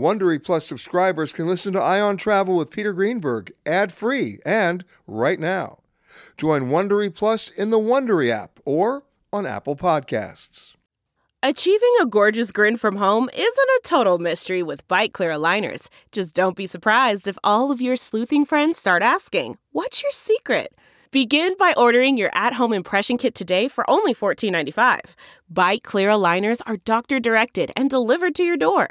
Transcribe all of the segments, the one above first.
Wondery Plus subscribers can listen to Eye on Travel with Peter Greenberg ad-free and right now. Join Wondery Plus in the Wondery app or on Apple Podcasts. Achieving a gorgeous grin from home isn't a total mystery with Byte clear aligners. Just don't be surprised if all of your sleuthing friends start asking, "What's your secret?" Begin by ordering your at-home impression kit today for only $14.95. Byte clear aligners are doctor-directed and delivered to your door.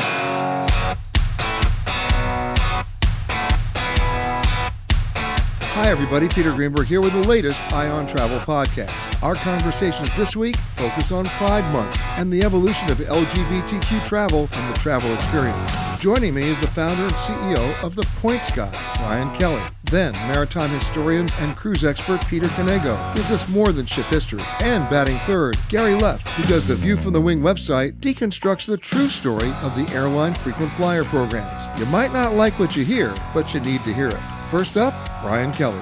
you Hi, everybody. Peter Greenberg here with the latest Eye on Travel podcast. Our conversations this week focus on Pride Month and the evolution of LGBTQ travel and the travel experience. Joining me is the founder and CEO of The Points Guy, Brian Kelly. Then, maritime historian and cruise expert Peter Knego gives us more than ship history. And batting third, Gary Leff, who does the View from the Wing website, deconstructs the true story of the airline frequent flyer programs. You might not like what you hear, but you need to hear it. First up, Brian Kelly.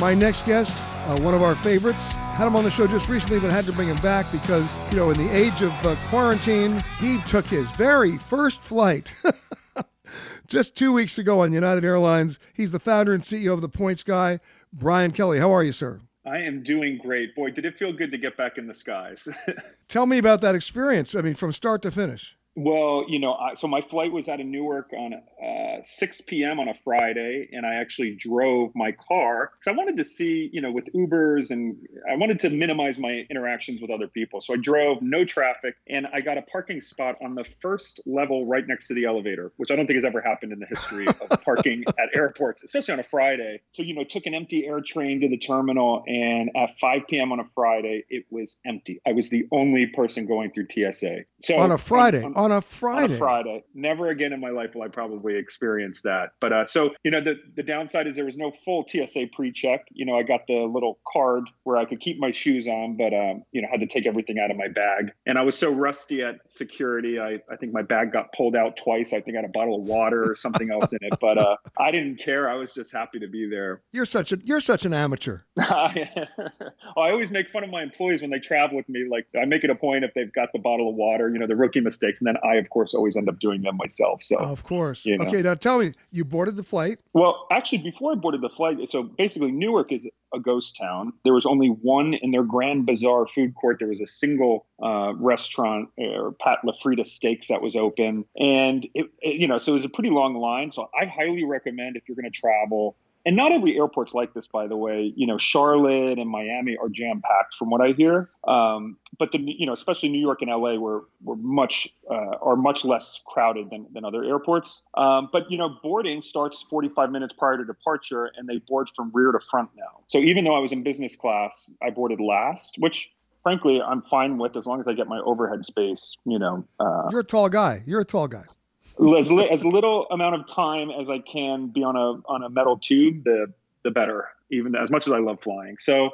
My next guest, uh, one of our favorites, had him on the show just recently, but had to bring him back because, you know, in the age of uh, quarantine, he took his very first flight. just two weeks ago on United Airlines. He's the founder and CEO of The Points Guy. Brian Kelly, how are you, sir? I am doing great. Boy, did it feel good to get back in the skies. Tell me about that experience. I mean, from start to finish. Well, you know, I, so my flight was out of Newark on uh, 6 p.m. on a Friday, and I actually drove my car because I wanted to see, you know, with Ubers, and I wanted to minimize my interactions with other people. So I drove, no traffic, and I got a parking spot on the first level right next to the elevator, which I don't think has ever happened in the history of parking at airports, especially on a Friday. So, you know, took an empty air train to the terminal, and at 5 p.m. on a Friday, it was empty. I was the only person going through TSA. So on a Friday, on, on on a Friday. On a Friday. Never again in my life will I probably experience that. But uh, so you know, the the downside is there was no full TSA pre-check. You know, I got the little card where I could keep my shoes on, but um, you know, had to take everything out of my bag. And I was so rusty at security. I I think my bag got pulled out twice. I think I had a bottle of water or something else in it. But uh, I didn't care. I was just happy to be there. You're such a you're such an amateur. I always make fun of my employees when they travel with me. Like I make it a point if they've got the bottle of water, you know, the rookie mistakes, and then I, of course, always end up doing them myself. So, of course. You know. Okay, now tell me, you boarded the flight? Well, actually, before I boarded the flight, so basically, Newark is a ghost town. There was only one in their Grand Bazaar food court. There was a single uh, restaurant uh, or Pat LaFrieda Steaks that was open, and it, it, you know, so it was a pretty long line. So, I highly recommend if you're going to travel and not every airport's like this, by the way. You know, Charlotte and Miami are jam packed, from what I hear. Um, but the you know, especially New York and LA, were were much uh, are much less crowded than, than other airports. Um, but you know, boarding starts 45 minutes prior to departure, and they board from rear to front now. So even though I was in business class, I boarded last, which frankly I'm fine with as long as I get my overhead space. You know, uh, you're a tall guy. You're a tall guy as, li- as little amount of time as I can be on a on a metal tube, the the better. Even as much as I love flying. So,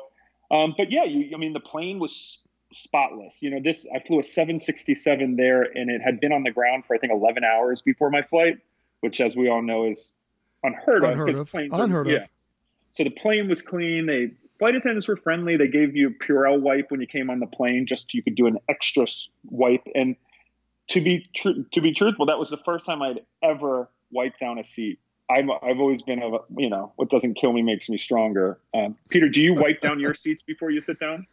um, but yeah, you, I mean, the plane was spotless. You know, this I flew a 767 there, and it had been on the ground for I think 11 hours before my flight, which, as we all know, is unheard, unheard of. Planes unheard are, of. Yeah. So the plane was clean. They flight attendants were friendly. They gave you a Purell wipe when you came on the plane, just so you could do an extra wipe. And to be tr- to be truthful, that was the first time I'd ever wiped down a seat. I'm, I've always been a you know what doesn't kill me makes me stronger. Um, Peter, do you wipe down your seats before you sit down?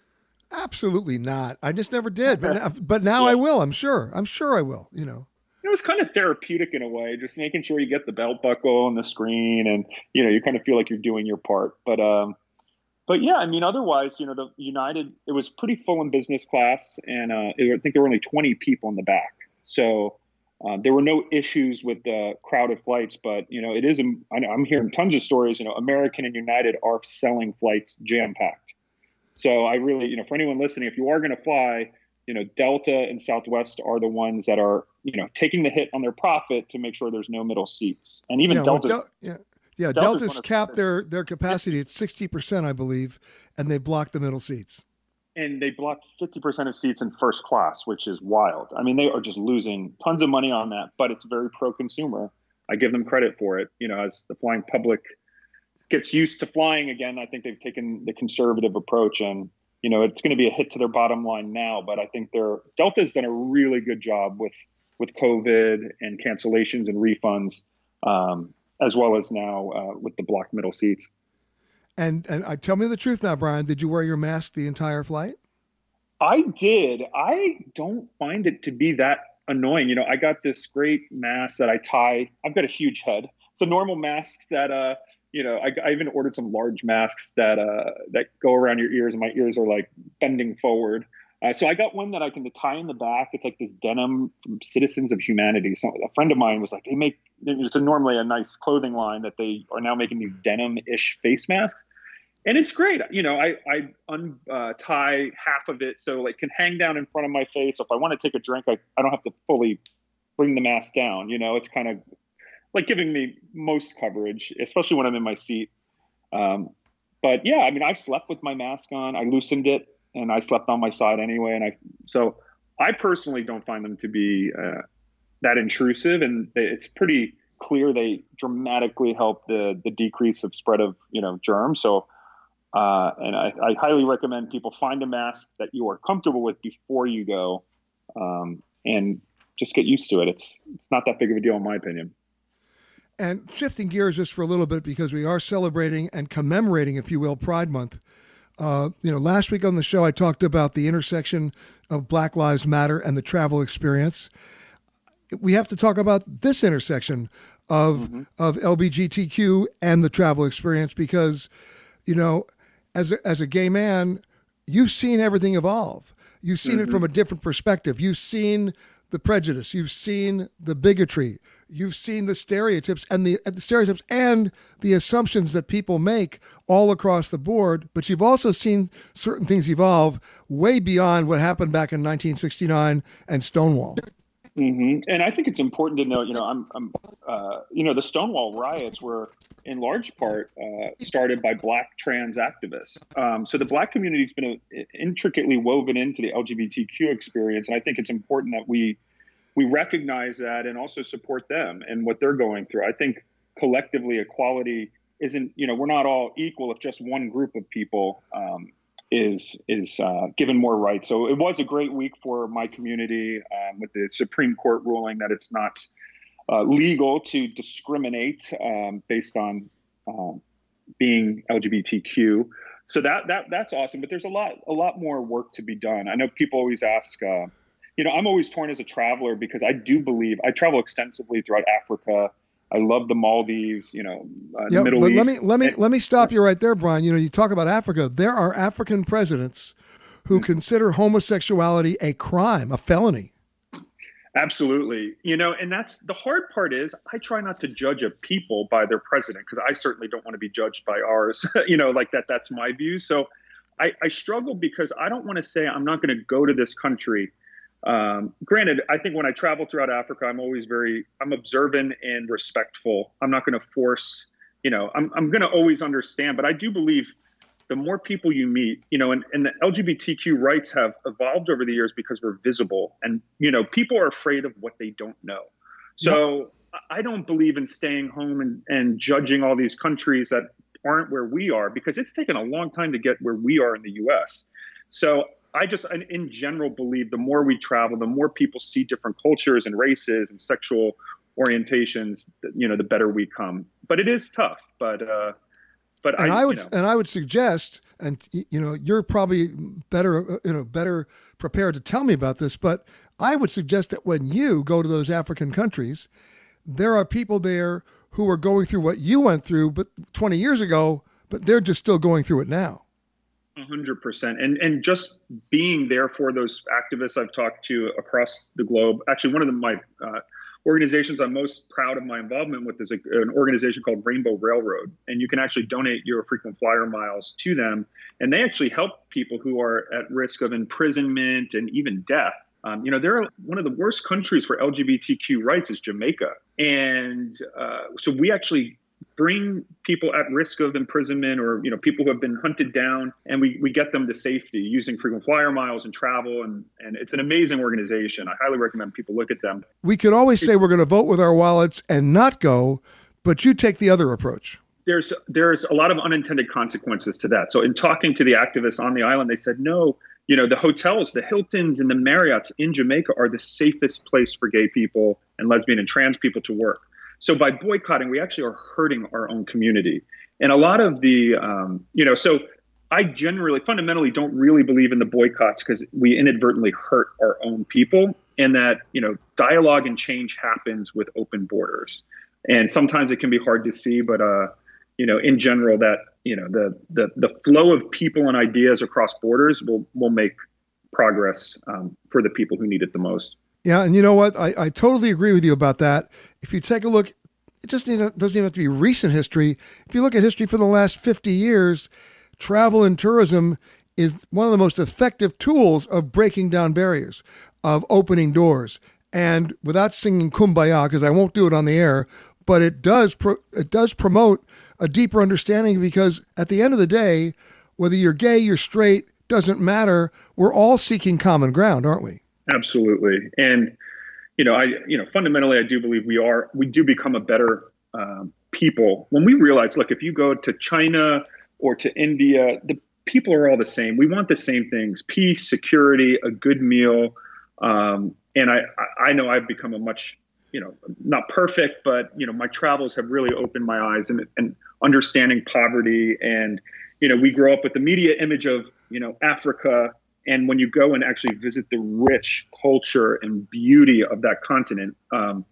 Absolutely not. I just never did, but now, but now yeah. I will. I'm sure. I'm sure I will. You know. It was kind of therapeutic in a way, just making sure you get the belt buckle and the screen, and you know you kind of feel like you're doing your part. But um, but yeah, I mean, otherwise, you know, the United it was pretty full in business class, and uh, I think there were only 20 people in the back, so uh, there were no issues with the crowded flights. But you know, it is. I'm hearing tons of stories. You know, American and United are selling flights jam packed. So I really, you know, for anyone listening, if you are going to fly, you know, Delta and Southwest are the ones that are, you know, taking the hit on their profit to make sure there's no middle seats. And even yeah, Delta. Well, Del- yeah. Yeah, Delta's, Delta's capped their, their capacity at 60%, I believe, and they blocked the middle seats. And they blocked 50% of seats in first class, which is wild. I mean, they are just losing tons of money on that, but it's very pro consumer. I give them credit for it. You know, as the flying public gets used to flying again, I think they've taken the conservative approach and you know it's going to be a hit to their bottom line now but i think they're delta's done a really good job with with covid and cancellations and refunds um, as well as now uh, with the blocked middle seats and and uh, tell me the truth now brian. Did you wear your mask the entire flight? I did. I don't find it to be that annoying. You know i got this great mask that i tie. I've got a huge head. A normal mask that uh you know, I, I, even ordered some large masks that uh, that go around your ears, and my ears are like bending forward. Uh, so I got one that I can tie in the back. It's like this denim from Citizens of Humanity. So a friend of mine was like, they make it's normally a nice clothing line that they are now making these denim-ish face masks, and it's great. You know, I I untie uh, half of it so like can hang down in front of my face. So if I want to take a drink, I, I don't have to fully bring the mask down. You know, it's kind of like giving me most coverage, especially when I'm in my seat. Um, but yeah, I mean, I slept with my mask on. I loosened it, and I slept on my side anyway. And I so I personally don't find them to be uh, that intrusive, and it's pretty clear they dramatically help the the decrease of spread of you know germs. So. Uh, and I, I, highly recommend people find a mask that you are comfortable with before you go, um, and just get used to it. It's it's not that big of a deal, in my opinion. And shifting gears just for a little bit because we are celebrating and commemorating, if you will, Pride Month. Uh, you know, last week on the show, I talked about the intersection of Black Lives Matter and the travel experience. We have to talk about this intersection of mm-hmm. of LBGTQ and the travel experience because, you know, as a, as a gay man, you've seen everything evolve. You've seen mm-hmm. it from a different perspective. You've seen the prejudice. You've seen the bigotry you've seen the stereotypes and the, the stereotypes and the assumptions that people make all across the board, but you've also seen certain things evolve way beyond what happened back in 1969 and Stonewall. Mm-hmm. And I think it's important to note, you know, I'm, I'm uh, you know, the Stonewall riots were in large part uh, started by Black trans activists. Um, so the Black community has been uh, intricately woven into the LGBTQ experience, and I think it's important that we we recognize that and also support them and what they're going through. I think collectively equality isn't you know we're not all equal if just one group of people um, is is uh, given more rights. So it was a great week for my community um, with the Supreme Court ruling that it's not uh, legal to discriminate um, based on um, being LGBTQ. So that that that's awesome. But there's a lot a lot more work to be done. I know people always ask. Uh, you know, I'm always torn as a traveler because I do believe I travel extensively throughout Africa. I love the Maldives, you know, uh, yeah, Middle but East. Let me let me let me stop you right there, Brian. You know, you talk about Africa. There are African presidents who mm-hmm. consider homosexuality a crime, a felony. Absolutely. You know, and that's the hard part is I try not to judge a people by their president because I certainly don't want to be judged by ours. you know, like that that's my view. So I, I struggle because I don't want to say I'm not going to go to this country um, granted, I think when I travel throughout Africa, I'm always very I'm observant and respectful. I'm not going to force, you know, I'm I'm going to always understand, but I do believe the more people you meet, you know, and, and the LGBTQ rights have evolved over the years because we're visible, and you know, people are afraid of what they don't know. So yep. I don't believe in staying home and, and judging all these countries that aren't where we are because it's taken a long time to get where we are in the U.S. So I just, in general, believe the more we travel, the more people see different cultures and races and sexual orientations, you know, the better we come. But it is tough. But, uh, but and I, I would, you know. and I would suggest, and you know, you're probably better, uh, you know, better prepared to tell me about this. But I would suggest that when you go to those African countries, there are people there who are going through what you went through, but 20 years ago, but they're just still going through it now. Hundred percent. And and just being there for those activists I've talked to across the globe. Actually, one of the, my uh, organizations I'm most proud of my involvement with is a, an organization called Rainbow Railroad, and you can actually donate your frequent flyer miles to them, and they actually help people who are at risk of imprisonment and even death. Um, you know, they're one of the worst countries for LGBTQ rights is Jamaica, and uh, so we actually bring people at risk of imprisonment or you know people who have been hunted down and we, we get them to safety using frequent flyer miles and travel and and it's an amazing organization. I highly recommend people look at them. We could always say we're going to vote with our wallets and not go but you take the other approach. There's there's a lot of unintended consequences to that. So in talking to the activists on the island they said no you know the hotels the hiltons and the marriotts in jamaica are the safest place for gay people and lesbian and trans people to work so by boycotting, we actually are hurting our own community. And a lot of the, um, you know, so I generally, fundamentally, don't really believe in the boycotts because we inadvertently hurt our own people. And that, you know, dialogue and change happens with open borders. And sometimes it can be hard to see, but, uh, you know, in general, that you know, the the the flow of people and ideas across borders will will make progress um, for the people who need it the most. Yeah, and you know what? I, I totally agree with you about that. If you take a look, it just doesn't even have to be recent history. If you look at history for the last 50 years, travel and tourism is one of the most effective tools of breaking down barriers, of opening doors. And without singing kumbaya, because I won't do it on the air, but it does pro- it does promote a deeper understanding because at the end of the day, whether you're gay, you're straight, doesn't matter. We're all seeking common ground, aren't we? Absolutely. And, you know, I, you know, fundamentally, I do believe we are, we do become a better um, people when we realize, look, if you go to China or to India, the people are all the same. We want the same things: peace, security, a good meal. Um, and I, I know I've become a much, you know, not perfect, but you know, my travels have really opened my eyes and, and understanding poverty. And you know, we grow up with the media image of you know Africa and when you go and actually visit the rich culture and beauty of that continent, um,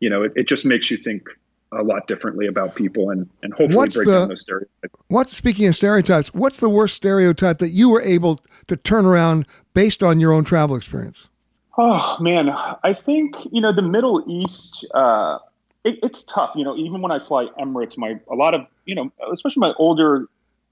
you know, it, it, just makes you think a lot differently about people and, and hopefully what's break the, down those stereotypes. What's speaking of stereotypes, what's the worst stereotype that you were able to turn around based on your own travel experience? Oh man, I think you know the Middle East. Uh, it, it's tough, you know. Even when I fly Emirates, my a lot of you know, especially my older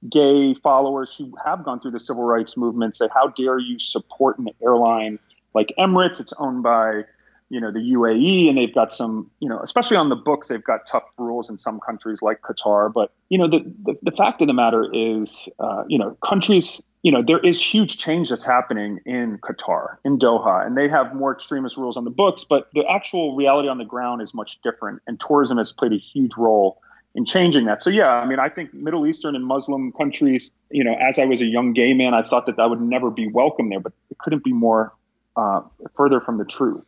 gay followers who have gone through the civil rights movement say, "How dare you support an airline like Emirates? It's owned by you know the UAE, and they've got some you know, especially on the books, they've got tough rules in some countries like Qatar. But you know, the the, the fact of the matter is, uh, you know, countries." You know, there is huge change that's happening in Qatar, in Doha, and they have more extremist rules on the books, but the actual reality on the ground is much different. And tourism has played a huge role in changing that. So yeah, I mean, I think Middle Eastern and Muslim countries, you know, as I was a young gay man, I thought that I would never be welcome there, but it couldn't be more uh, further from the truth.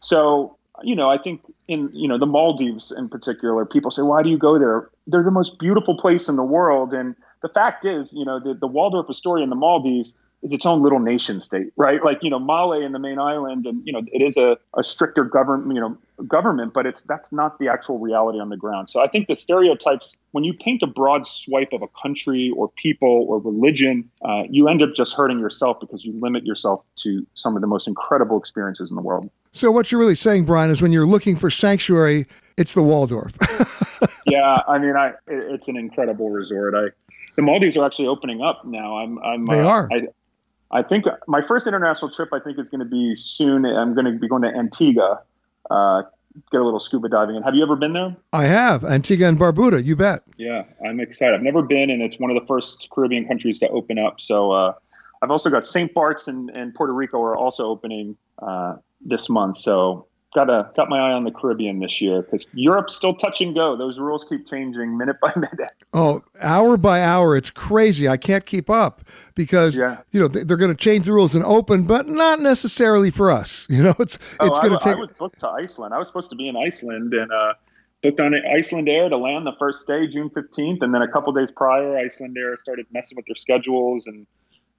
So you know, I think in you know the Maldives in particular, people say, "Why do you go there?" They're the most beautiful place in the world, and the fact is, you know, the, the Waldorf Astoria in the Maldives is its own little nation state, right? Like, you know, Male in the main island, and you know, it is a, a stricter government, you know, government, but it's that's not the actual reality on the ground. So I think the stereotypes, when you paint a broad swipe of a country or people or religion, uh, you end up just hurting yourself because you limit yourself to some of the most incredible experiences in the world. So what you're really saying, Brian, is when you're looking for sanctuary, it's the Waldorf. yeah, I mean, I it, it's an incredible resort. I the Maldives are actually opening up now. I'm, I'm they uh, are. I, I think my first international trip, I think, is going to be soon. I'm going to be going to Antigua, uh, get a little scuba diving. And have you ever been there? I have Antigua and Barbuda. You bet. Yeah, I'm excited. I've never been, and it's one of the first Caribbean countries to open up. So uh, I've also got St. Bart's and, and Puerto Rico are also opening uh, this month. So got a got my eye on the Caribbean this year because Europe's still touch and go. Those rules keep changing minute by minute. Oh, hour by hour, it's crazy. I can't keep up because yeah. you know they're going to change the rules and open, but not necessarily for us. You know, it's oh, it's going to take. I was booked to Iceland. I was supposed to be in Iceland and uh, booked on Iceland Air to land the first day, June fifteenth, and then a couple days prior, Iceland Air started messing with their schedules and.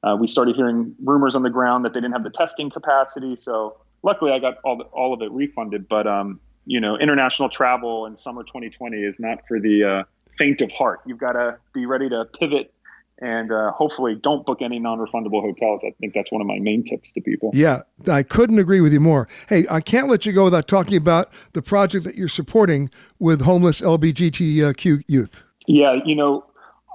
Uh, we started hearing rumors on the ground that they didn't have the testing capacity, so luckily I got all the, all of it refunded. But um, you know, international travel in summer 2020 is not for the uh, faint of heart. You've got to be ready to pivot and uh, hopefully don't book any non-refundable hotels. I think that's one of my main tips to people. Yeah, I couldn't agree with you more. Hey, I can't let you go without talking about the project that you're supporting with homeless LGBTQ youth. Yeah, you know,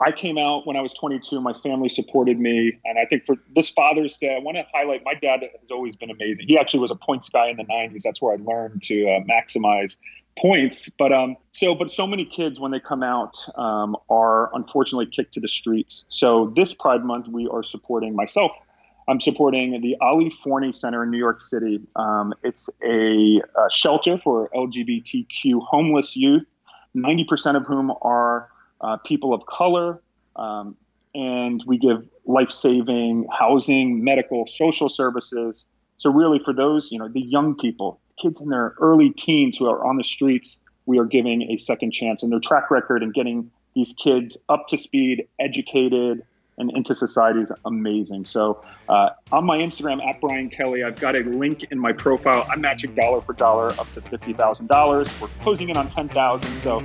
I came out when I was 22. My family supported me, and I think for this Father's Day, I want to highlight my dad has always been amazing. He actually was a points guy in the 90s. That's where I learned to uh, maximize points. But um, so but so many kids when they come out um, are unfortunately kicked to the streets. So this Pride Month, we are supporting myself. I'm supporting the Ali Forney Center in New York City. Um, it's a, a shelter for LGBTQ homeless youth, 90% of whom are uh, people of color, um, and we give life-saving housing, medical, social services. So really, for those, you know, the young people, kids in their early teens who are on the streets, we are giving a second chance. And their track record in getting these kids up to speed, educated, and into society is amazing. So uh, on my Instagram at Brian Kelly, I've got a link in my profile. I'm matching dollar for dollar up to fifty thousand dollars. We're closing in on ten thousand. So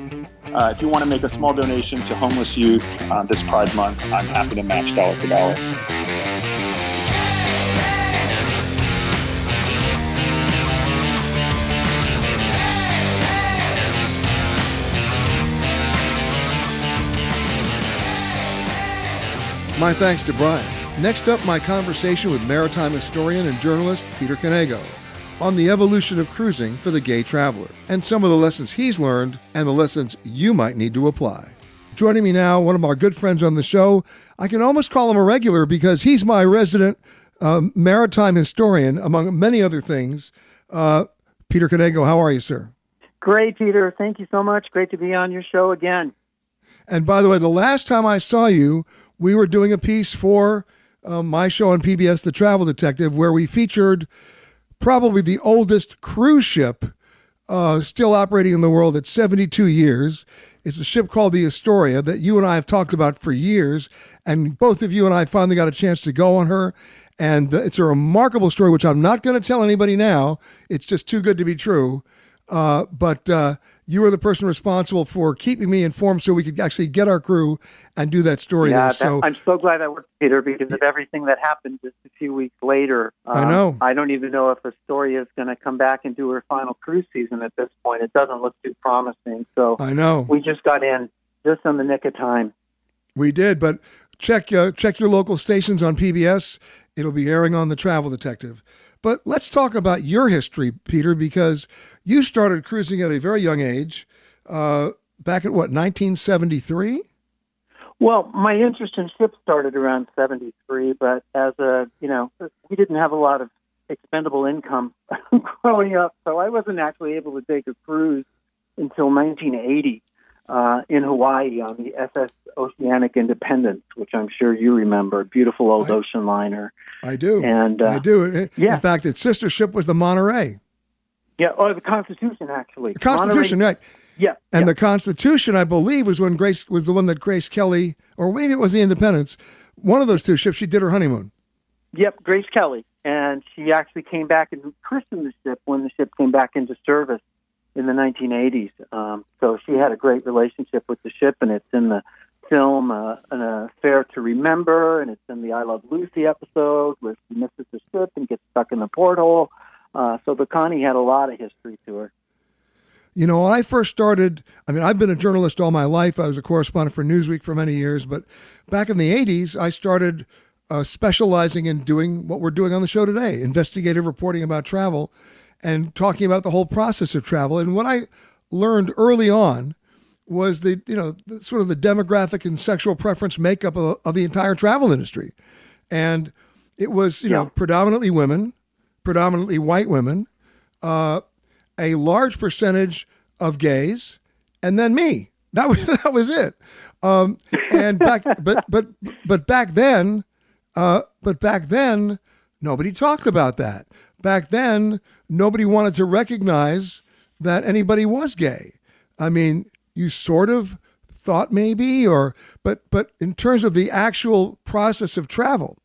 uh, if you want to make a small donation to homeless youth uh, this Pride Month, I'm happy to match dollar for dollar. My thanks to Brian. Next up, my conversation with maritime historian and journalist Peter Knego on the evolution of cruising for the gay traveler and some of the lessons he's learned and the lessons you might need to apply. Joining me now, one of our good friends on the show. I can almost call him a regular because he's my resident um, maritime historian, among many other things. Uh, Peter Knego, how are you, sir? Great, Peter. Thank you so much. Great to be on your show again. And by the way, the last time I saw you, we were doing a piece for uh, my show on PBS, The Travel Detective, where we featured probably the oldest cruise ship uh, still operating in the world at 72 years. It's a ship called the Astoria that you and I have talked about for years. And both of you and I finally got a chance to go on her. And uh, it's a remarkable story, which I'm not going to tell anybody now. It's just too good to be true. Uh, but uh, you were the person responsible for keeping me informed so we could actually get our crew and do that story yeah. That, So I'm so glad I worked, Peter, because of everything that happened just a few weeks later. I know. I don't even know if Astoria is going to come back and do her final cruise season at this point. It doesn't look too promising. So I know we just got in just on the nick of time. we did, but check uh, check your local stations on PBS. It'll be airing on the Travel Detective. But let's talk about your history, Peter, because you started cruising at a very young age, uh, back at what 1973. Well, my interest in ships started around 73, but as a, you know, we didn't have a lot of expendable income growing up, so I wasn't actually able to take a cruise until 1980 uh, in Hawaii on the SS Oceanic Independence, which I'm sure you remember. Beautiful old I- ocean liner. I do. And, uh, I do. In yeah. fact, its sister ship was the Monterey. Yeah, or the Constitution, actually. The Constitution, Monterey- right? Yeah. And yeah. the Constitution, I believe, was when Grace was the one that Grace Kelly, or maybe it was the Independence. One of those two ships, she did her honeymoon. Yep, Grace Kelly. And she actually came back and christened the ship when the ship came back into service in the 1980s. Um, so she had a great relationship with the ship, and it's in the film uh, An Affair to Remember, and it's in the I Love Lucy episode where she misses the ship and gets stuck in the porthole. Uh, so the Connie had a lot of history to her. You know, I first started, I mean, I've been a journalist all my life. I was a correspondent for Newsweek for many years, but back in the 80s, I started uh, specializing in doing what we're doing on the show today investigative reporting about travel and talking about the whole process of travel. And what I learned early on was the, you know, the, sort of the demographic and sexual preference makeup of, of the entire travel industry. And it was, you know, predominantly women, predominantly white women, uh, a large percentage of gays, and then me. That was that was it. Um, and back, but but but back then, uh, but back then, nobody talked about that. Back then, nobody wanted to recognize that anybody was gay. I mean, you sort of thought maybe, or but but in terms of the actual process of travel,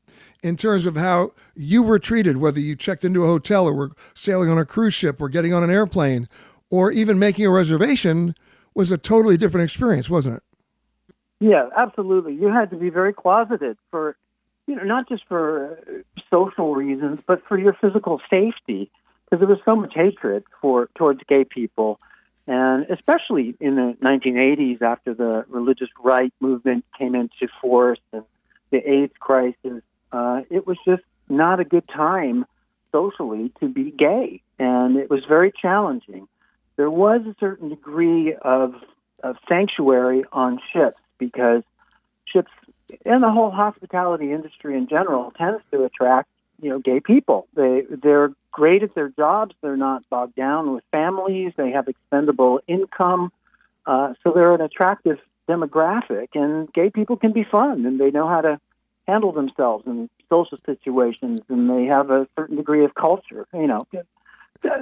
in terms of how you were treated, whether you checked into a hotel or were sailing on a cruise ship or getting on an airplane or even making a reservation, was a totally different experience, wasn't it? Yeah, absolutely. You had to be very closeted for, you know, not just for social reasons, but for your physical safety, because there was so much hatred for towards gay people, and especially in the 1980s after the religious right movement came into force and the AIDS crisis, uh, it was just not a good time socially to be gay, and it was very challenging. There was a certain degree of, of sanctuary on ships because ships and the whole hospitality industry in general tends to attract you know gay people. They they're great at their jobs. They're not bogged down with families. They have expendable income, uh, so they're an attractive demographic. And gay people can be fun, and they know how to handle themselves in social situations, and they have a certain degree of culture. You know.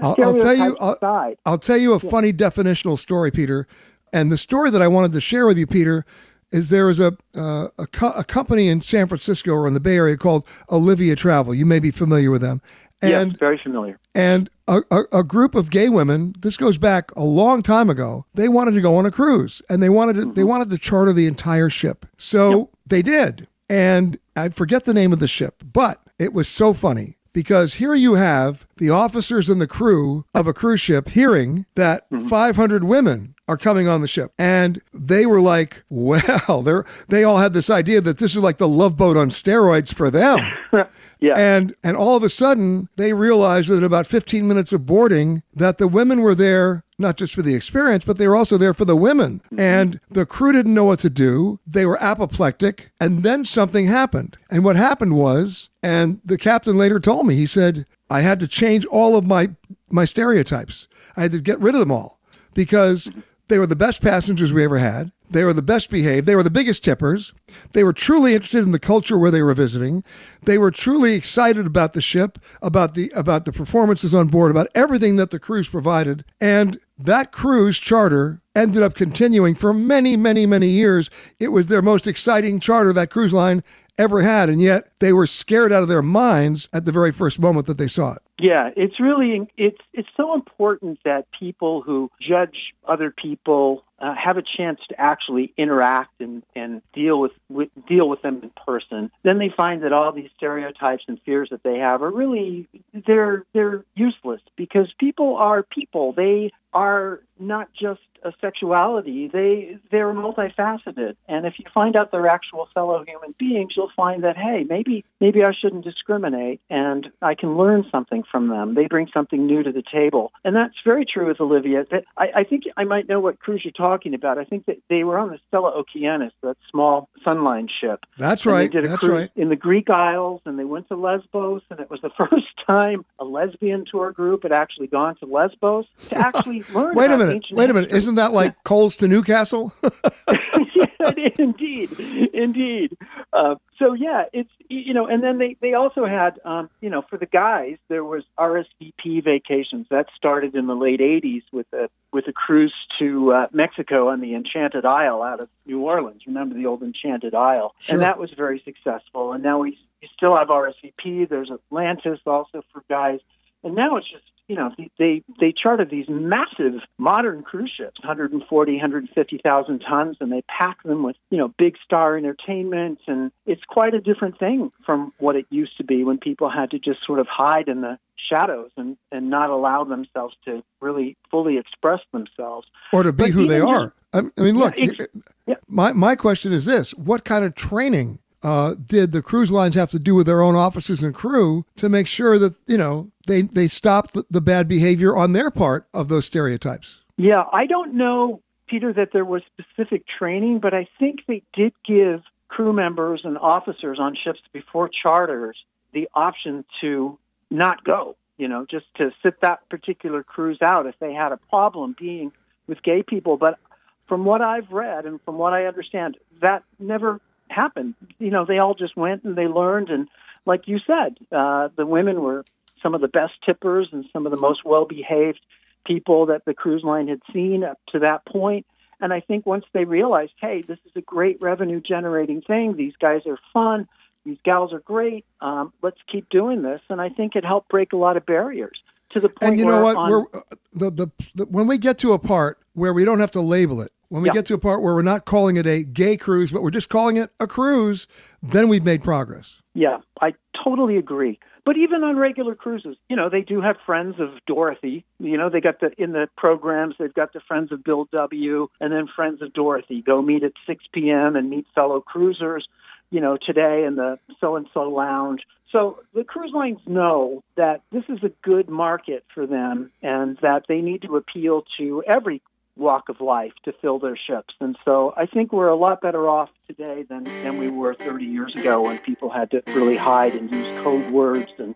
I'll, I'll tell you. I'll, I'll, tell you a yeah. funny definitional story, Peter. And the story that I wanted to share with you, Peter, is there is a uh, a, co- a, company in San Francisco or in the Bay Area called Olivia Travel. You may be familiar with them. And, yes, very familiar. And a, a, a, group of gay women. This goes back a long time ago. They wanted to go on a cruise, and they wanted to mm-hmm. they wanted to charter the entire ship. So yep. they did. And I forget the name of the ship, but it was so funny because here you have the officers and the crew of a cruise ship hearing that mm-hmm. 500 women are coming on the ship and they were like well they they all had this idea that this is like the love boat on steroids for them yeah and and all of a sudden they realized within about 15 minutes of boarding that the women were there not just for the experience, but they were also there for the women. Mm-hmm. And the crew didn't know what to do. They were apoplectic. And then something happened. And what happened was, and the captain later told me, he said, I had to change all of my, my stereotypes. I had to get rid of them all because they were the best passengers we ever had. They were the best behaved. They were the biggest tippers. They were truly interested in the culture where they were visiting. They were truly excited about the ship, about the about the performances on board, about everything that the cruise provided. And that cruise charter ended up continuing for many, many, many years. It was their most exciting charter that cruise line ever had, and yet they were scared out of their minds at the very first moment that they saw it. Yeah, it's really it's it's so important that people who judge other people uh, have a chance to actually interact and, and deal with, with deal with them in person. Then they find that all these stereotypes and fears that they have are really they're they're useless because people are people. They are not just a sexuality. They they're multifaceted, and if you find out they're actual fellow human beings, you'll find that hey, maybe maybe I shouldn't discriminate, and I can learn something from them. They bring something new to the table, and that's very true with Olivia. I, I think I might know what cruise you're talking about. I think that they were on the Stella Oceanis, that small Sunline ship. That's right. They did a that's cruise right. In the Greek Isles, and they went to Lesbos, and it was the first time a lesbian tour group had actually gone to Lesbos to actually learn. Wait a minute. Wait a minute. Isn't that like coals to Newcastle? yeah, indeed, indeed. Uh, so yeah, it's you know, and then they they also had um, you know for the guys there was RSVP vacations that started in the late '80s with a with a cruise to uh, Mexico on the Enchanted Isle out of New Orleans. Remember the old Enchanted Isle, sure. and that was very successful. And now we still have RSVP. There's Atlantis also for guys, and now it's just you know, they they chartered these massive modern cruise ships, 140, 150,000 tons, and they pack them with you know big star entertainment, and it's quite a different thing from what it used to be when people had to just sort of hide in the shadows and and not allow themselves to really fully express themselves or to be but who they are. I mean, look, yeah, yeah. my my question is this: What kind of training uh, did the cruise lines have to do with their own officers and crew to make sure that you know they they stopped the, bad behavior on their part of those stereotypes? Yeah, I don't know, Peter, that there was specific training, but I think they did give crew members and officers on ships before charters the option to not go. You know, just to sit that particular cruise out if they had a problem being with gay people. But from what I've read and from what I understand, that never happened. You know, they all just went and they learned, and like you said, uh, the women were some of the best tippers and some of the most well behaved people that the cruise line had seen up to that point. And I think once they realized, hey, this is a great revenue generating thing, these guys are fun, these gals are great, um, let's keep doing this. And I think it helped break a lot of barriers to the point. And you know what on, we're, the, the, the, when we get to a part where we don't have to label it when we Yeah. get to a part where we're not calling it a gay cruise, but we're just calling it a cruise, then we've made progress. Yeah, I totally agree. But even on regular cruises, you know, they do have friends of Dorothy. You know, they got the in the programs, they've got the friends of Bill W. and then friends of Dorothy. Go meet at 6 p.m. and meet fellow cruisers, you know, today in the so and so lounge. So the cruise lines know that this is a good market for them and that they need to appeal to every walk of life to fill their ships. And so I think we're a lot better off today than, than we were 30 years ago when people had to really hide and use code words and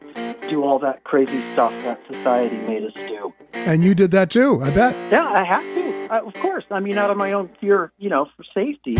do all that crazy stuff that society made us do. And you did that too, I bet. Yeah, I have to. Uh, of course. I mean, out of my own fear, you know, for safety.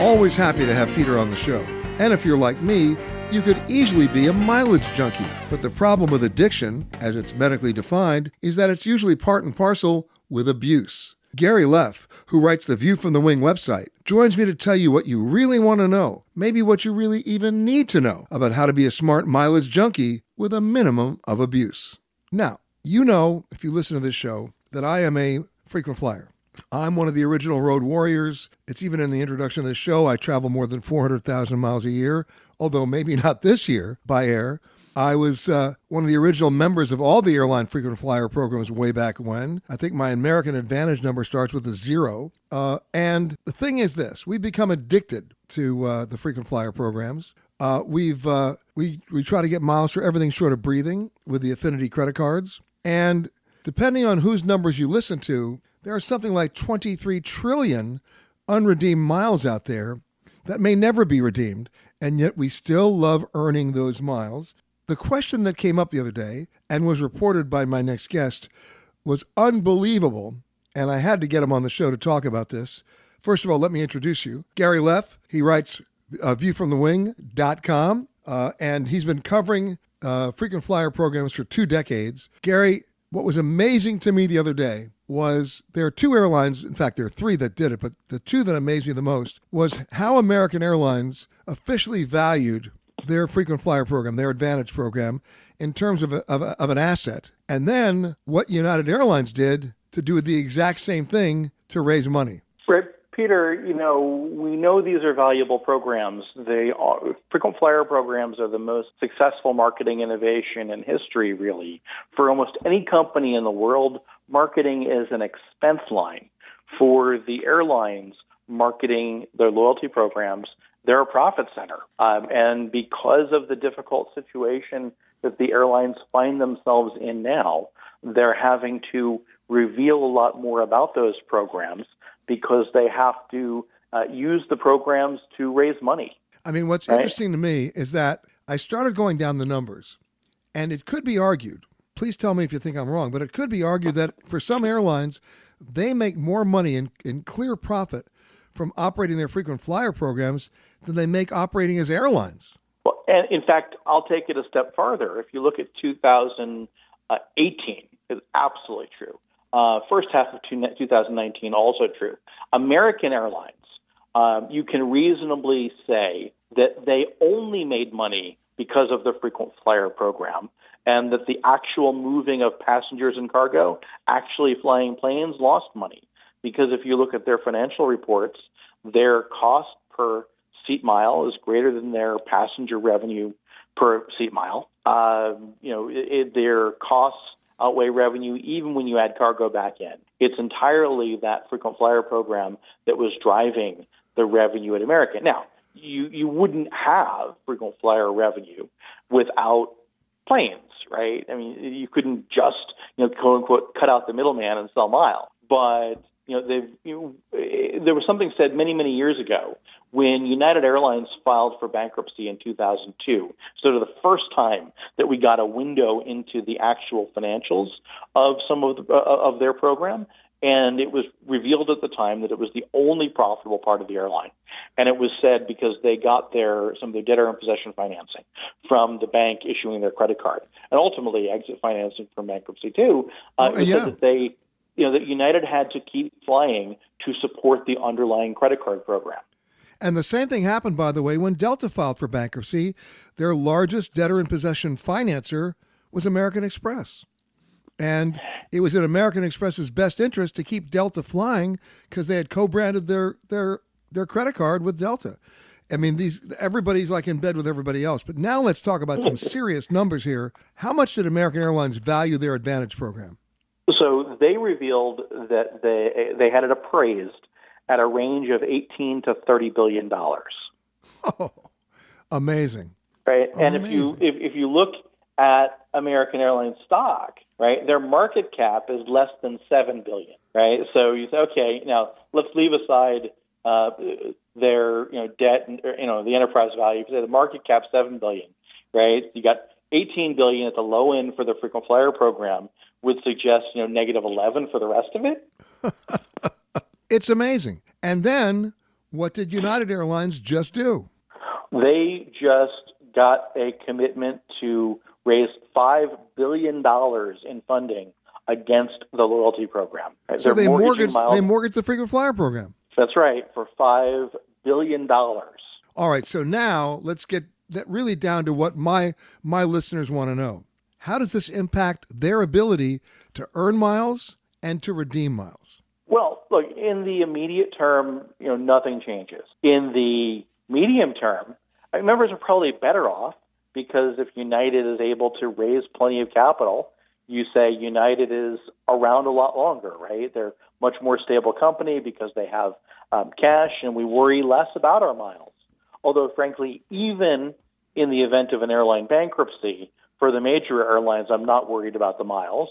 Always happy to have Peter on the show. And if you're like me, you could easily be a mileage junkie. But the problem with addiction, as it's medically defined, is that it's usually part and parcel with abuse. Gary Leff, who writes the View from the Wing website, joins me to tell you what you really want to know, maybe what you really even need to know about how to be a smart mileage junkie with a minimum of abuse. Now, you know, if you listen to this show, that I am a frequent flyer. I'm one of the original road warriors. It's even in the introduction of this show. I travel more than 400,000 miles a year, although maybe not this year by air. I was uh, one of the original members of all the airline frequent flyer programs way back when. I think my American Advantage number starts with a zero. Uh, and the thing is this we've become addicted to uh, the frequent flyer programs. Uh, we've uh, we we try to get miles for everything short of breathing with the affinity credit cards, and depending on whose numbers you listen to, there are something like 23 trillion unredeemed miles out there that may never be redeemed, and yet we still love earning those miles. The question that came up the other day and was reported by my next guest was unbelievable, and I had to get him on the show to talk about this. First of all, let me introduce you. Gary Leff, he writes uh, viewfromthewing.com, uh, and he's been covering uh, frequent flyer programs for two decades. Gary, what was amazing to me the other day was there are two airlines, in fact, there are three that did it, but the two that amazed me the most was how American Airlines officially valued their frequent flyer program, their advantage program, in terms of, a, of, a, of an asset. And then what United Airlines did to do the exact same thing to raise money. Right, Peter, you know, we know these are valuable programs. They are, frequent flyer programs are the most successful marketing innovation in history, really. For almost any company in the world, marketing is an expense line. For the airlines marketing their loyalty programs, they're a profit center. Um, and because of the difficult situation that the airlines find themselves in now, they're having to reveal a lot more about those programs because they have to uh, use the programs to raise money. I mean, what's Right. interesting to me is that I started going down the numbers, and it could be argued. Please tell me if you think I'm wrong, but it could be argued that for some airlines, they make more money in, in clear profit from operating their frequent flyer programs than they make operating as airlines. Well, and in fact, I'll take it a step farther. If you look at 2018, it's absolutely true. Uh, first half of 2019, also true. American Airlines, um, you can reasonably say that they only made money because of the frequent flyer program, and that the actual moving of passengers and cargo, actually flying planes, lost money. Because if you look at their financial reports, their cost per seat mile is greater than their passenger revenue per seat mile. Um, you know, it, their costs outweigh revenue even when you add cargo back in. It's entirely that frequent flyer program that was driving the revenue at American. Now, you you wouldn't have frequent flyer revenue without planes, right? I mean, you couldn't just you know quote unquote cut out the middleman and sell miles, but you know, they've, you know, eh, there was something said many, many years ago when United Airlines filed for bankruptcy in 2002. So, the first time that we got a window into the actual financials of some of the, uh, of their program, and it was revealed at the time that it was the only profitable part of the airline. And it was said because they got their some of their debtor in possession financing from the bank issuing their credit card, and ultimately exit financing from bankruptcy too. Uh, Oh, it was yeah. said that they you know, that United had to keep flying to support the underlying credit card program. And the same thing happened, by the way, when Delta filed for bankruptcy. Their largest debtor in possession financer was American Express. And it was in American Express's best interest to keep Delta flying because they had co-branded their their their credit card with Delta. I mean, these everybody's like in bed with everybody else. But now let's talk about some serious numbers here. How much did American Airlines value their Advantage program? So they revealed that they they had it appraised at a range of 18 to 30 billion dollars. Oh, amazing! Right, and amazing. if you if, if you look at American Airlines stock, right, their market cap is less than seven billion. Right, so you say, okay, now let's leave aside uh, their you know debt and you know the enterprise value. The market cap seven billion, right? You got 18 billion at the low end for the frequent flyer program, would suggest you know negative 11 for the rest of it. it's amazing. And then what did United Airlines just do? They just got a commitment to raise five billion dollars in funding against the loyalty program. Right? So They're they mortgaged miles. they mortgaged the frequent flyer program. That's right, for five billion dollars. All right, so now let's get that really down to what my my listeners want to know. How does this impact their ability to earn miles and to redeem miles? Well, look, in the immediate term, you know, nothing changes. In the medium term, members are probably better off because if United is able to raise plenty of capital, you say United is around a lot longer, right? They're much more stable company because they have um, cash and we worry less about our miles. Although, frankly, even in the event of an airline bankruptcy, for the major airlines, I'm not worried about the miles.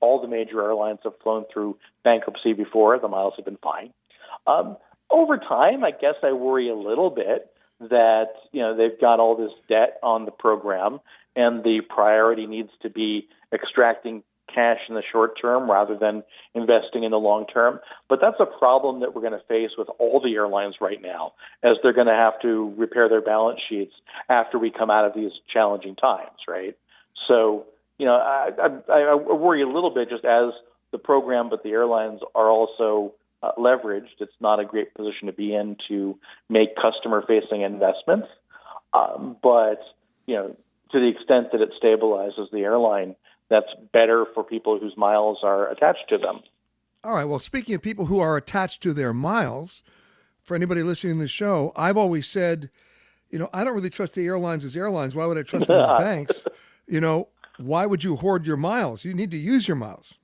All the major airlines have flown through bankruptcy before. The miles have been fine. Um, over time, I guess I worry a little bit that you know they've got all this debt on the program, and the priority needs to be extracting cash in the short term rather than investing in the long term. But that's a problem that we're going to face with all the airlines right now, as they're going to have to repair their balance sheets after we come out of these challenging times, right? So, you know, I, I, I worry a little bit just as the program, but the airlines are also uh, leveraged. It's not a great position to be in to make customer-facing investments. Um, but you know, to the extent that it stabilizes the airline, that's better for people whose miles are attached to them. All right. Well, speaking of people who are attached to their miles, for anybody listening to the show, I've always said, you know, I don't really trust the airlines as airlines. Why would I trust them as banks? You know, why would you hoard your miles? You need to use your miles.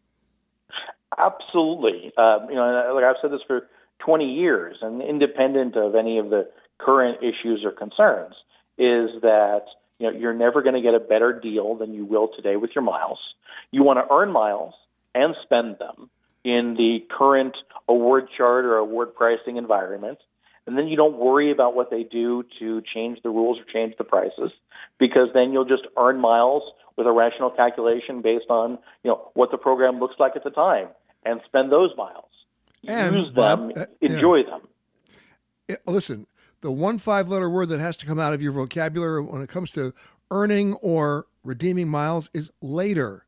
Absolutely. Uh, you know, like I've said this for 20 years, and independent of any of the current issues or concerns, is that you know, you're never going to get a better deal than you will today with your miles. You want to earn miles and spend them in the current award chart or award pricing environment. And then you don't worry about what they do to change the rules or change the prices because then you'll just earn miles with a rational calculation based on, you know, what the program looks like at the time and spend those miles. And, Use them, uh, enjoy yeah. them. Listen, the one five letter word that has to come out of your vocabulary when it comes to earning or redeeming miles is later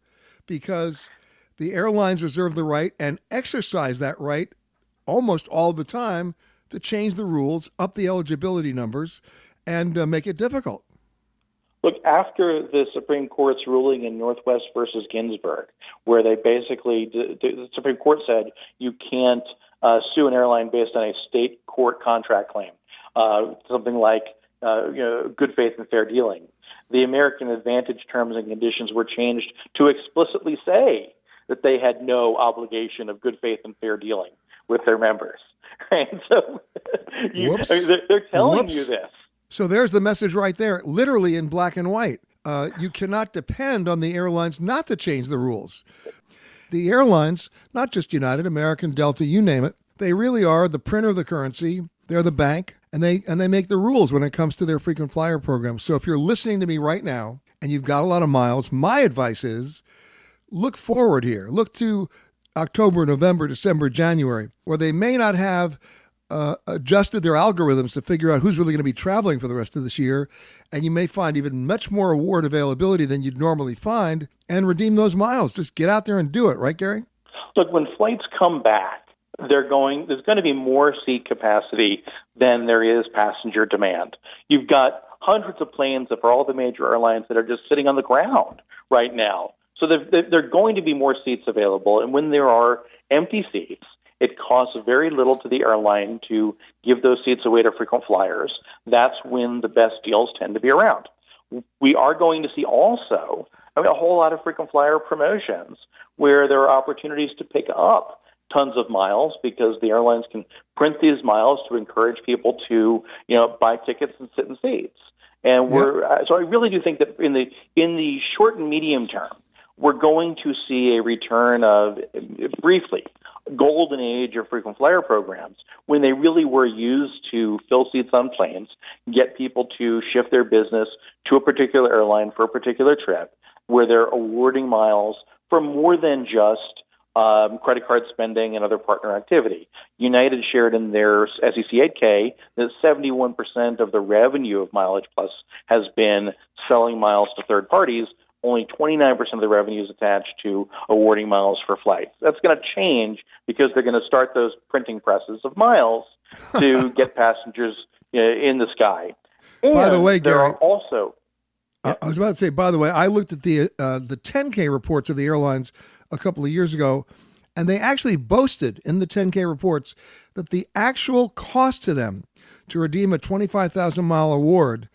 because the airlines reserve the right and exercise that right almost all the time to change the rules, up the eligibility numbers, and uh, make it difficult. Look, after the Supreme Court's ruling in Northwest versus Ginsberg, where they basically, the Supreme Court said you can't uh, sue an airline based on a state court contract claim uh, something like uh, you know, good faith and fair dealing. The American Advantage terms and conditions were changed to explicitly say that they had no obligation of good faith and fair dealing with their members. Right? So you, I mean, they're, they're, telling Whoops. you this. So there's the message right there, literally in black and white. Uh, you cannot depend on the airlines not to change the rules. The airlines, not just United, American, Delta, you name it, they really are the printer of the currency. They're the bank and they and they make the rules when it comes to their frequent flyer program. So if you're listening to me right now and you've got a lot of miles, my advice is look forward here. Look to October, November, December, January, where they may not have uh, adjusted their algorithms to figure out who's really going to be traveling for the rest of this year. And you may find even much more award availability than you'd normally find and redeem those miles. Just get out there and do it, right, Gary? Look, when flights come back, they're going there's going to be more seat capacity than there is passenger demand. You've got hundreds of planes for all the major airlines that are just sitting on the ground right now. So there, there are going to be more seats available. And when there are empty seats, it costs very little to the airline to give those seats away to frequent flyers. That's when the best deals tend to be around. We are going to see also I mean, a whole lot of frequent flyer promotions where there are opportunities to pick up tons of miles because the airlines can print these miles to encourage people to, you know, buy tickets and sit in seats. And we're uh, so I really do think that in the in the short and medium term, we're going to see a return of briefly golden age of frequent flyer programs when they really were used to fill seats on planes, get people to shift their business to a particular airline for a particular trip, where they're awarding miles for more than just um, credit card spending and other partner activity. United shared in their SEC 8K that 71% of the revenue of Mileage Plus has been selling miles to third parties. Only 29% of the revenue is attached to awarding miles for flights. That's going to change because they're going to start those printing presses of miles to get passengers in the sky. And By the way, there Gary, are also I I was about to say. By the way, I looked at the uh, the 10K reports of the airlines a couple of years ago, and they actually boasted in the 10K reports that the actual cost to them to redeem a 25,000 mile award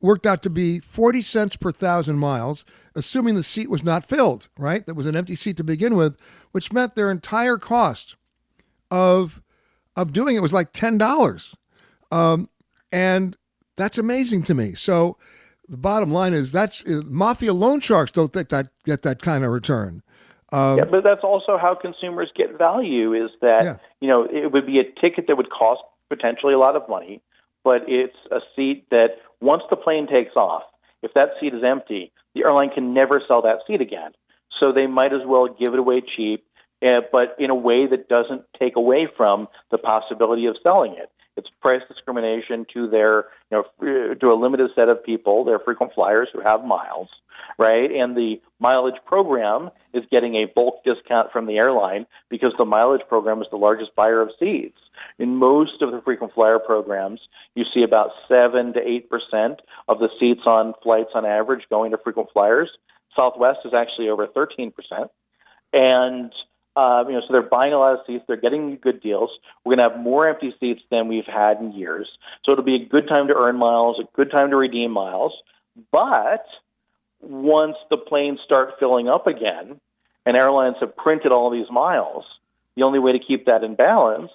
worked out to be 40 cents per thousand miles, assuming the seat was not filled. Right, that was an empty seat to begin with, which meant their entire cost of of doing it was like ten dollars, um, and that's amazing to me. So the bottom line is that's uh, mafia loan sharks don't that get that kind of return. Um, yeah, but that's also how consumers get value. Is that Yeah. you know it would be a ticket that would cost potentially a lot of money, but it's a seat that once the plane takes off, if that seat is empty, the airline can never sell that seat again. So they might as well give it away cheap, uh, but in a way that doesn't take away from the possibility of selling it. It's price discrimination to their, you know, to a limited set of people, their frequent flyers who have miles, right? And the mileage program is getting a bulk discount from the airline because the mileage program is the largest buyer of seats. In most of the frequent flyer programs, you see about seven to eight percent of the seats on flights on average going to frequent flyers. Southwest is actually over thirteen percent, and uh, you know, so they're buying a lot of seats. They're getting good deals. We're going to have more empty seats than we've had in years. So it'll be a good time to earn miles, a good time to redeem miles. But once the planes start filling up again, and airlines have printed all these miles, the only way to keep that in balance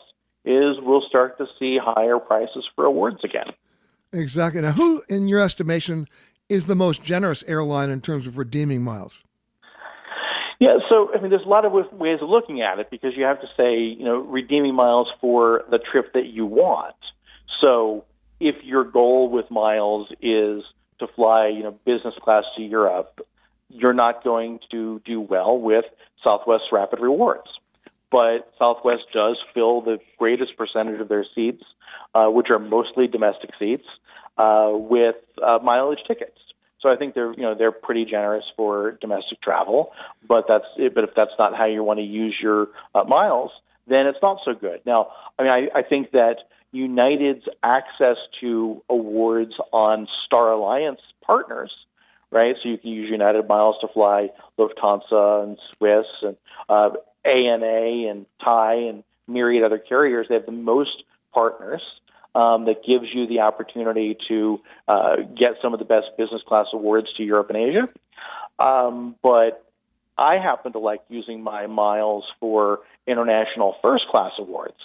is we'll start to see higher prices for awards again. exactly. Now, who, in your estimation, is the most generous airline in terms of redeeming miles? Yeah, so I mean, there's a lot of ways of looking at it because you have to say, you know, redeeming miles for the trip that you want. So if your goal with miles is to fly, you know, business class to Europe, you're not going to do well with Southwest Rapid Rewards. But Southwest does fill the greatest percentage of their seats, uh, which are mostly domestic seats, uh, with uh, mileage tickets. So I think they're you know they're pretty generous for domestic travel, but that's but if that's not how you want to use your uh, miles, then it's not so good. Now, I mean, I, I think that United's access to awards on Star Alliance partners, right? So you can use United miles to fly Lufthansa and Swiss and uh, ANA and Thai and myriad other carriers. They have the most partners um, that gives you the opportunity to uh, get some of the best business class awards to Europe and Asia. Um, but I happen to like using my miles for international first class awards.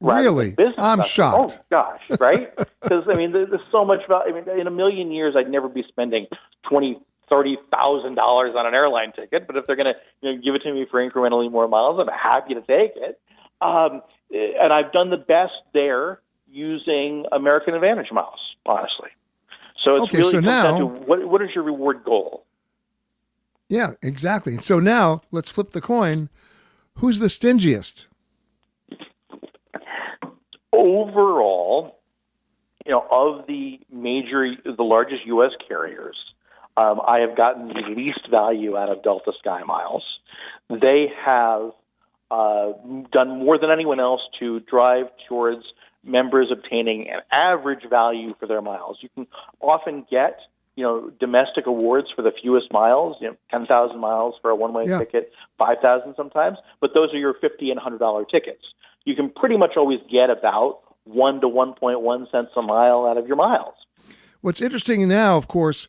Really? I'm class. shocked. Oh gosh, right? Because I mean, there's so much about. I mean, in a million years, I'd never be spending twenty, thirty thousand dollars on an airline ticket. But if they're going to you know, give it to me for incrementally more miles, I'm happy to take it. Um, and I've done the best there using American Advantage miles, honestly. So it's Okay, really so now- to what, what is your reward goal? Yeah, exactly. So now let's flip the coin. Who's the stingiest? overall, you know, of the major, the largest U.S. carriers, um, I have gotten the least value out of Delta Sky Miles. They have uh, done more than anyone else to drive towards members obtaining an average value for their miles. You can often get you know, domestic awards for the fewest miles, you know, 10,000 miles for a one-way yeah. ticket, 5,000 sometimes, but those are your 50 and $100 tickets. You can pretty much always get about 1 to 1.1 cents a mile out of your miles. What's interesting now, of course,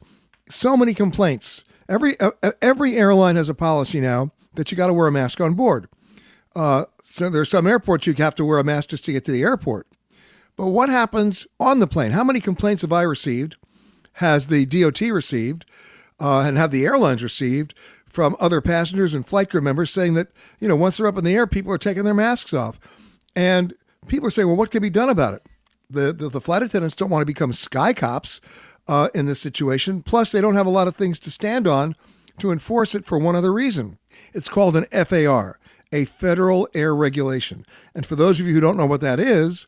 so many complaints. Every uh, uh every airline has a policy now that you got to wear a mask on board. Uh, so there's some airports you have to wear a mask just to get to the airport. But what happens on the plane? How many complaints have I received has the DOT received uh, and have the airlines received from other passengers and flight crew members saying that, you know, once they're up in the air, people are taking their masks off. And people are saying, well, what can be done about it? The, the, the flight attendants don't want to become sky cops uh, in this situation. Plus, they don't have a lot of things to stand on to enforce it for one other reason. It's called an FAR, a federal air regulation. And for those of you who don't know what that is,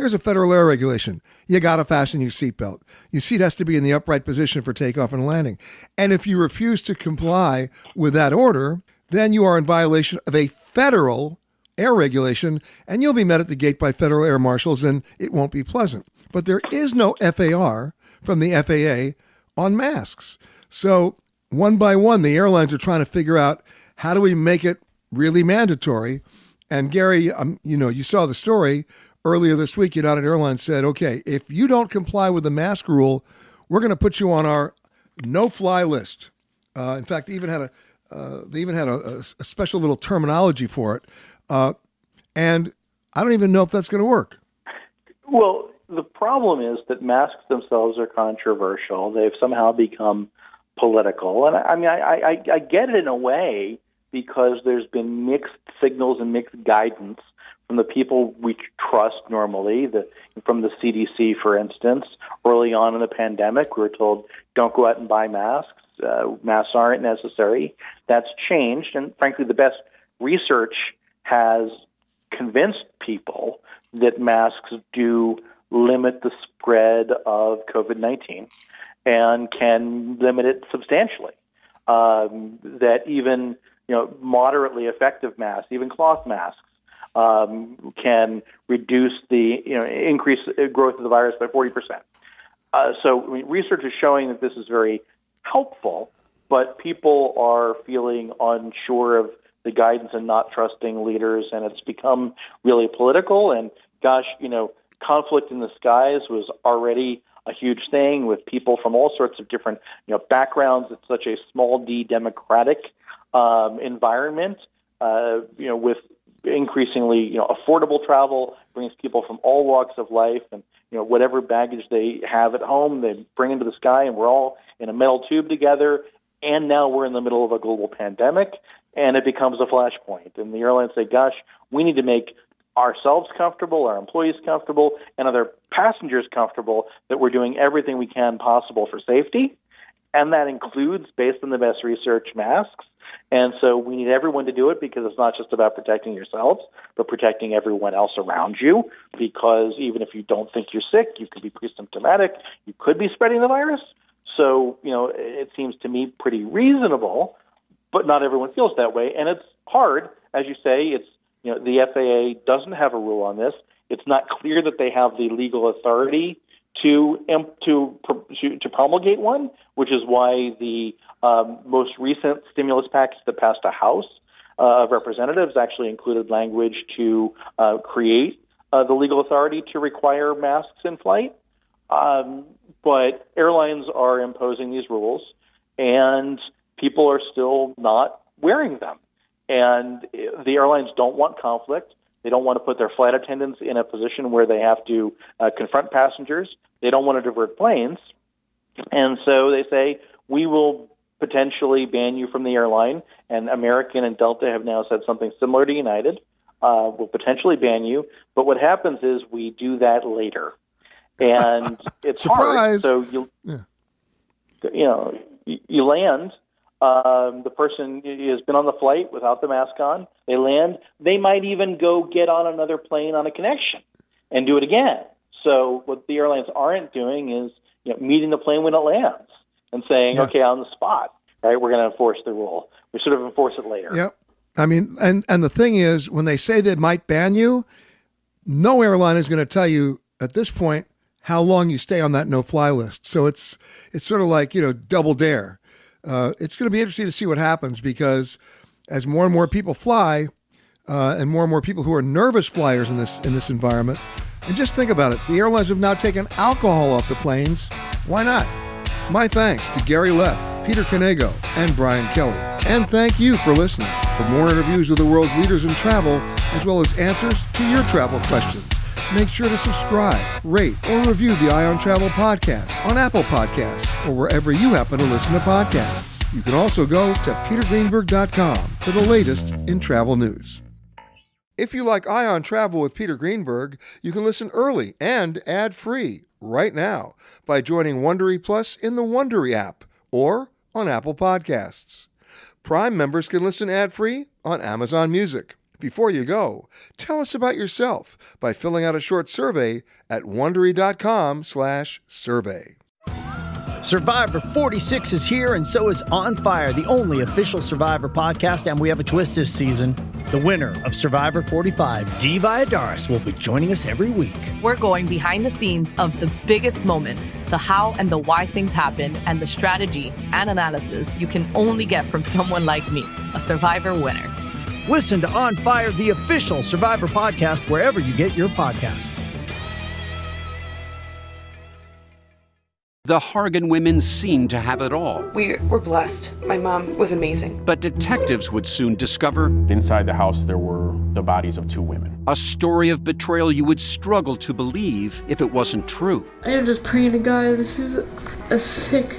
Here's a federal air regulation. You got to fasten your seatbelt. Your seat has to be in the upright position for takeoff and landing. And if you refuse to comply with that order, then you are in violation of a federal air regulation and you'll be met at the gate by federal air marshals and it won't be pleasant. But there is no FAR from the FAA on masks. So, one by one, the airlines are trying to figure out how do we make it really mandatory. And Gary, um, you know, you saw the story earlier this week, United Airlines said, okay, if you don't comply with the mask rule, we're going to put you on our no-fly list. Uh, in fact, they even had a uh, they even had a, a, special little terminology for it, uh, and I don't even know if that's going to work. Well, the problem is that masks themselves are controversial. They've somehow become political, and I, I mean, I, I, I get it in a way because there's been mixed signals and mixed guidance from the people we trust normally, the, from the CDC, for instance. Early on in the pandemic, we were told, don't go out and buy masks. Uh, masks aren't necessary. That's changed, and frankly, the best research has convinced people that masks do limit the spread of COVID 19 and can limit it substantially. Um, that even you know moderately effective masks, even cloth masks, um, can reduce the you know increase growth of the virus by 40 percent. Uh, so research is showing that this is very helpful, but people are feeling unsure of the guidance and not trusting leaders, and it's become really political. And gosh, you know, conflict in the skies was already a huge thing with people from all sorts of different you know backgrounds. It's such a small d democratic um, environment. Uh, you know, with increasingly you know affordable travel brings people from all walks of life and you know whatever baggage they have at home they bring into the sky and we're all in a metal tube together. And now we're in the middle of a global pandemic and it becomes a flashpoint. And the airlines say gosh we need to make ourselves comfortable our employees comfortable and other passengers comfortable that we're doing everything we can possible for safety. And that includes based on the best research masks and so we need everyone to do it because it's not just about protecting yourselves, but protecting everyone else around you. Because even if you don't think you're sick, you could be pre-symptomatic, you could be spreading the virus. So, you know, it seems to me pretty reasonable, but not everyone feels that way. And it's hard, as you say, it's, you know, the FAA doesn't have a rule on this. It's not clear that they have the legal authority to to to promulgate one, which is why the um, most recent stimulus package that passed the House uh, of Representatives actually included language to uh, create uh, the legal authority to require masks in flight. Um, but airlines are imposing these rules, and people are still not wearing them. And the airlines don't want conflict. They don't want to put their flight attendants in a position where they have to uh, confront passengers. They don't want to divert planes. And so they say, we will potentially ban you from the airline. And American and Delta have now said something similar to United. Uh, will potentially ban you. But what happens is we do that later. And it's Surprise. hard. So you, yeah. you know, you, you land. Um, the person has been on the flight without the mask on. They land. They might even go get on another plane on a connection and do it again. So what the airlines aren't doing is you know, meeting the plane when it lands and saying, yeah. okay, on the spot, right, we're going to enforce the rule. We sort of enforce it later. Yep. I mean, and and the thing is, when they say they might ban you, no airline is going to tell you at this point how long you stay on that no-fly list. So it's it's sort of like you know double dare. Uh, it's going to be interesting to see what happens because as more and more people fly, uh, and more and more people who are nervous flyers in this in this environment. And just think about it: the airlines have now taken alcohol off the planes. Why not? My thanks to Gary Leff, Peter Knego, and Brian Kelly. And thank you for listening. For more interviews with the world's leaders in travel, as well as answers to your travel questions, make sure to subscribe, rate, or review the Eye on Travel podcast on Apple Podcasts or wherever you happen to listen to podcasts. You can also go to petergreenberg.com for the latest in travel news. If you like Eye on Travel with Peter Greenberg, you can listen early and ad-free right now by joining Wondery Plus in the Wondery app or on Apple Podcasts. Prime members can listen ad-free on Amazon Music. Before you go, tell us about yourself by filling out a short survey at wondery.com/survey. Survivor 46 is here, and so is On Fire, the only official Survivor podcast. And we have a twist this season. The winner of Survivor 45, Dee Valladares, will be joining us every week. We're going behind the scenes of the biggest moments, the how and the why things happen, and the strategy and analysis you can only get from someone like me, a Survivor winner. Listen to On Fire, the official Survivor podcast, wherever you get your podcasts. The Hargan women seemed to have it all. We were blessed. My mom was amazing. But detectives would soon discover inside the house there were the bodies of two women. A story of betrayal you would struggle to believe if it wasn't true. I am just praying to God, this is a sick